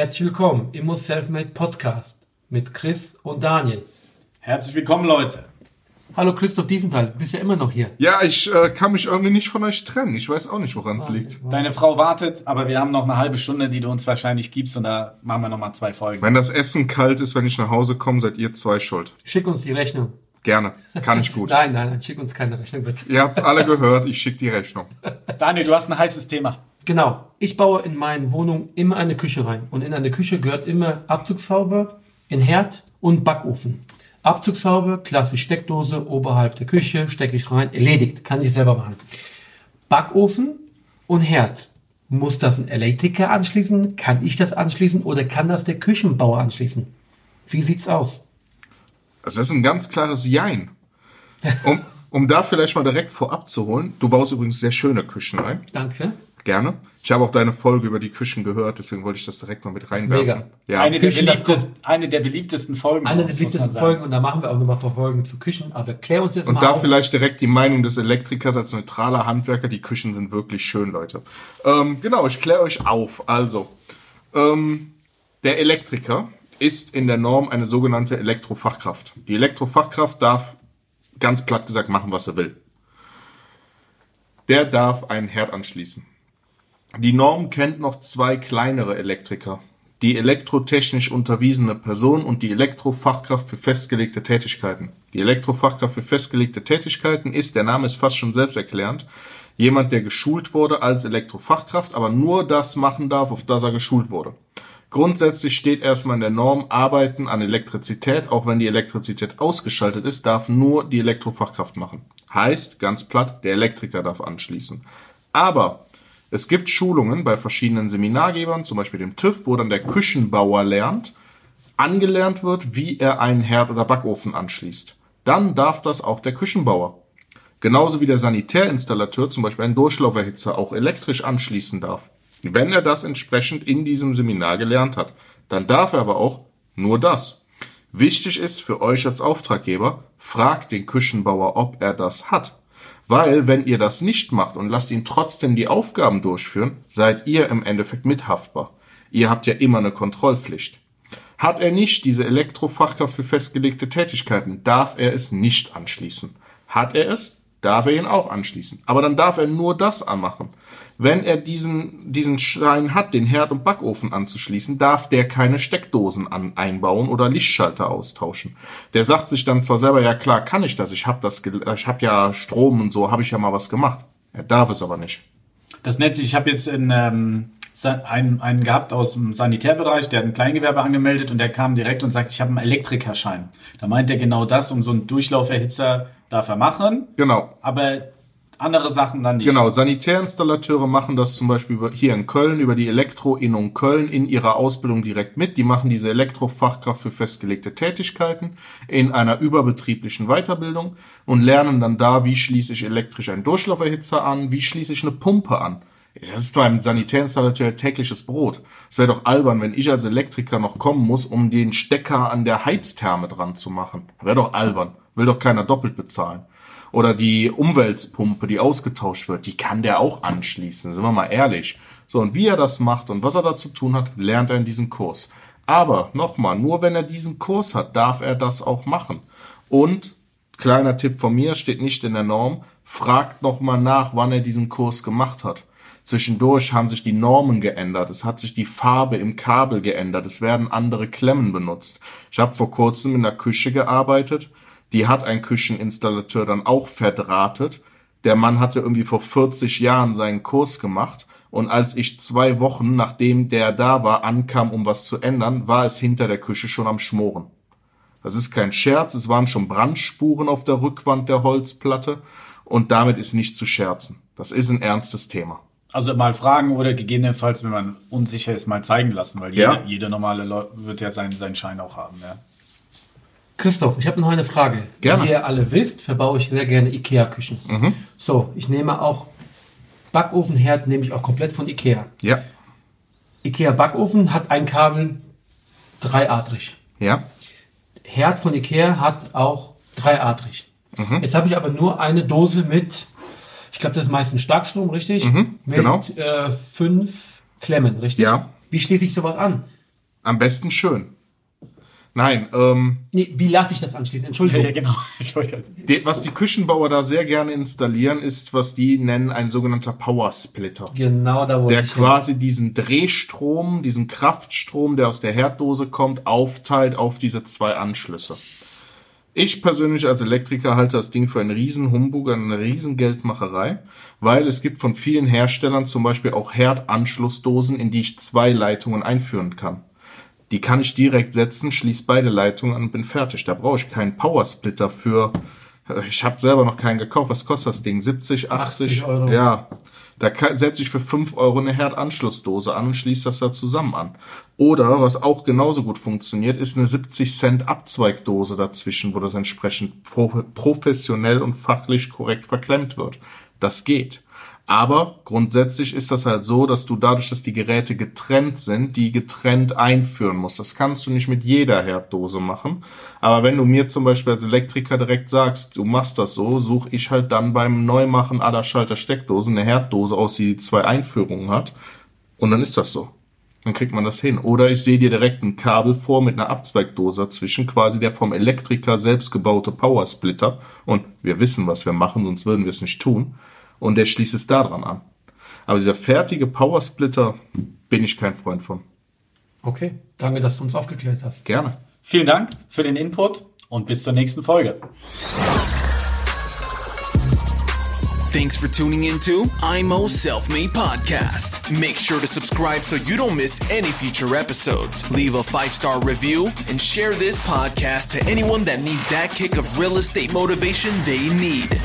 Herzlich willkommen im Selfmade Podcast mit Chris und Daniel. Herzlich willkommen, Leute. Hallo Christoph Diefenthal, du bist ja immer noch hier. Ja, ich äh, kann mich irgendwie nicht von euch trennen. Ich weiß auch nicht, woran es liegt. Deine Frau wartet, aber wir haben noch eine halbe Stunde, die du uns wahrscheinlich gibst und da machen wir nochmal zwei Folgen. Wenn das Essen kalt ist, wenn ich nach Hause komme, seid ihr zwei schuld. Schick uns die Rechnung. Gerne, kann ich gut. nein, nein, nein, schick uns keine Rechnung bitte. Ihr habt's alle gehört, ich schicke die Rechnung. Daniel, du hast ein heißes Thema. Genau. Ich baue in meine Wohnung immer eine Küche rein. Und in eine Küche gehört immer Abzugshaube, ein Herd und Backofen. Abzugshaube, klassisch Steckdose, oberhalb der Küche, stecke ich rein, erledigt, kann ich selber machen. Backofen und Herd. Muss das ein Elektriker anschließen? Kann ich das anschließen oder kann das der Küchenbauer anschließen? Wie sieht's aus? Das ist ein ganz klares Jein. Um, um da vielleicht mal direkt vorab zu holen, du baust übrigens sehr schöne Küchen ein. Danke. Gerne. Ich habe auch deine Folge über die Küchen gehört, deswegen wollte ich das direkt mal mit reinwerfen. Mega. Ja. Eine, der Küchen, das beliebtesten, eine der beliebtesten Folgen. Eine der sagen. Folgen und da machen wir auch noch mal ein paar Folgen zu Küchen. Aber klär uns jetzt Und mal da auf. vielleicht direkt die Meinung des Elektrikers als neutraler Handwerker. Die Küchen sind wirklich schön, Leute. Ähm, genau, ich kläre euch auf. Also, ähm, der Elektriker ist in der Norm eine sogenannte Elektrofachkraft. Die Elektrofachkraft darf ganz platt gesagt machen, was er will. Der darf einen Herd anschließen. Die Norm kennt noch zwei kleinere Elektriker. Die elektrotechnisch unterwiesene Person und die Elektrofachkraft für festgelegte Tätigkeiten. Die Elektrofachkraft für festgelegte Tätigkeiten ist, der Name ist fast schon selbsterklärend, jemand, der geschult wurde als Elektrofachkraft, aber nur das machen darf, auf das er geschult wurde. Grundsätzlich steht erstmal in der Norm Arbeiten an Elektrizität, auch wenn die Elektrizität ausgeschaltet ist, darf nur die Elektrofachkraft machen. Heißt, ganz platt, der Elektriker darf anschließen. Aber es gibt Schulungen bei verschiedenen Seminargebern, zum Beispiel dem TÜV, wo dann der Küchenbauer lernt, angelernt wird, wie er einen Herd oder Backofen anschließt. Dann darf das auch der Küchenbauer. Genauso wie der Sanitärinstallateur zum Beispiel einen Durchlauferhitzer auch elektrisch anschließen darf. Wenn er das entsprechend in diesem Seminar gelernt hat, dann darf er aber auch nur das. Wichtig ist für euch als Auftraggeber, fragt den Küchenbauer, ob er das hat. Weil, wenn ihr das nicht macht und lasst ihn trotzdem die Aufgaben durchführen, seid ihr im Endeffekt mithaftbar. Ihr habt ja immer eine Kontrollpflicht. Hat er nicht diese Elektrofachkraft für festgelegte Tätigkeiten, darf er es nicht anschließen. Hat er es, darf er ihn auch anschließen. Aber dann darf er nur das anmachen. Wenn er diesen, diesen Schein hat, den Herd und Backofen anzuschließen, darf der keine Steckdosen an, einbauen oder Lichtschalter austauschen. Der sagt sich dann zwar selber, ja klar, kann ich das, ich habe das, ich habe ja Strom und so, habe ich ja mal was gemacht. Er darf es aber nicht. Das sich, ich habe jetzt in, ähm, einen, einen gehabt aus dem Sanitärbereich, der hat ein Kleingewerbe angemeldet und der kam direkt und sagt, ich habe einen Elektrikerschein. Da meint er genau das, um so einen Durchlauferhitzer darf er machen, Genau. aber andere Sachen dann nicht. Genau, Sanitärinstallateure machen das zum Beispiel hier in Köln über die Elektro-Innung Köln in ihrer Ausbildung direkt mit. Die machen diese Elektrofachkraft für festgelegte Tätigkeiten in einer überbetrieblichen Weiterbildung und lernen dann da, wie schließe ich elektrisch einen Durchlauferhitzer an, wie schließe ich eine Pumpe an. Das ist beim Sanitärinstallateur tägliches Brot. Es wäre doch albern, wenn ich als Elektriker noch kommen muss, um den Stecker an der Heiztherme dran zu machen. Wäre doch albern. Will doch keiner doppelt bezahlen. Oder die Umweltpumpe, die ausgetauscht wird, die kann der auch anschließen, sind wir mal ehrlich. So, und wie er das macht und was er da zu tun hat, lernt er in diesem Kurs. Aber nochmal, nur wenn er diesen Kurs hat, darf er das auch machen. Und, kleiner Tipp von mir, steht nicht in der Norm, fragt nochmal nach, wann er diesen Kurs gemacht hat. Zwischendurch haben sich die Normen geändert, es hat sich die Farbe im Kabel geändert, es werden andere Klemmen benutzt. Ich habe vor kurzem in der Küche gearbeitet, die hat ein Kücheninstallateur dann auch verdrahtet. Der Mann hatte irgendwie vor 40 Jahren seinen Kurs gemacht und als ich zwei Wochen, nachdem der da war, ankam, um was zu ändern, war es hinter der Küche schon am Schmoren. Das ist kein Scherz, es waren schon Brandspuren auf der Rückwand der Holzplatte und damit ist nicht zu scherzen. Das ist ein ernstes Thema. Also mal fragen oder gegebenenfalls, wenn man unsicher ist, mal zeigen lassen, weil jeder, Ja. jeder normale Leu wird ja seinen, seinen Schein auch haben. Ja. Christoph, ich habe noch eine Frage. Gerne. Wie ihr alle wisst, verbaue ich sehr gerne Ikea-Küchen. So, ich nehme auch Backofenherd, nehme ich auch komplett von Ikea. Ja. Ikea Backofen hat ein Kabel dreiadrig. Ja. Herd von Ikea hat auch dreiadrig. Mhm. Jetzt habe ich aber nur eine Dose mit, ich glaube, das ist meistens Starkstrom, richtig? mit genau. äh, fünf Klemmen, richtig? Ja. Wie schließe ich sowas an? Am besten schön. Nein, ähm, Nee, wie lasse ich das anschließen? Entschuldigung. genau. Ich wollte gerade- die, was die Küchenbauer da sehr gerne installieren, ist, was die nennen, ein sogenannter Power Splitter. Genau, da wollte Der ich hin. quasi diesen Drehstrom, diesen Kraftstrom, der aus der Herddose kommt, aufteilt auf diese zwei Anschlüsse. Ich persönlich als Elektriker halte das Ding für einen riesen Humbug, eine riesen Geldmacherei, weil es gibt von vielen Herstellern zum Beispiel auch Herdanschlussdosen, in die ich zwei Leitungen einführen kann. Die kann ich direkt setzen, schließe beide Leitungen an und bin fertig. Da brauche ich keinen Powersplitter für. Ich habe selber noch keinen gekauft. Was kostet das Ding? 70, 80? 80 Euro. Ja. Da setze ich für 5 Euro eine Herdanschlussdose an und schließe das da zusammen an. Oder, was auch genauso gut funktioniert, ist eine 70 Cent Abzweigdose dazwischen, wo das entsprechend pro professionell und fachlich korrekt verklemmt wird. Das geht. Aber grundsätzlich ist das halt so, dass du dadurch, dass die Geräte getrennt sind, die getrennt einführen musst. Das kannst du nicht mit jeder Herddose machen. Aber wenn du mir zum Beispiel als Elektriker direkt sagst, du machst das so, suche ich halt dann beim Neumachen aller Schalter-Steckdosen eine Herddose aus, die zwei Einführungen hat. Und dann ist das so. Dann kriegt man das hin. Oder ich sehe dir direkt ein Kabel vor mit einer Abzweigdose dazwischen, quasi der vom Elektriker selbst gebaute Powersplitter. Und wir wissen, was wir machen, sonst würden wir es nicht tun. Und der schließt es daran an. Aber dieser fertige Powersplitter bin ich kein Freund von. Okay, danke, dass du uns aufgeklärt hast. Gerne. Vielen Dank für den Input und bis zur nächsten Folge. Thanks for tuning into IMO Self Made Podcast. Make sure to subscribe so you don't miss any future episodes. Leave a five star review and share this podcast to anyone that needs that kick of real estate motivation they need.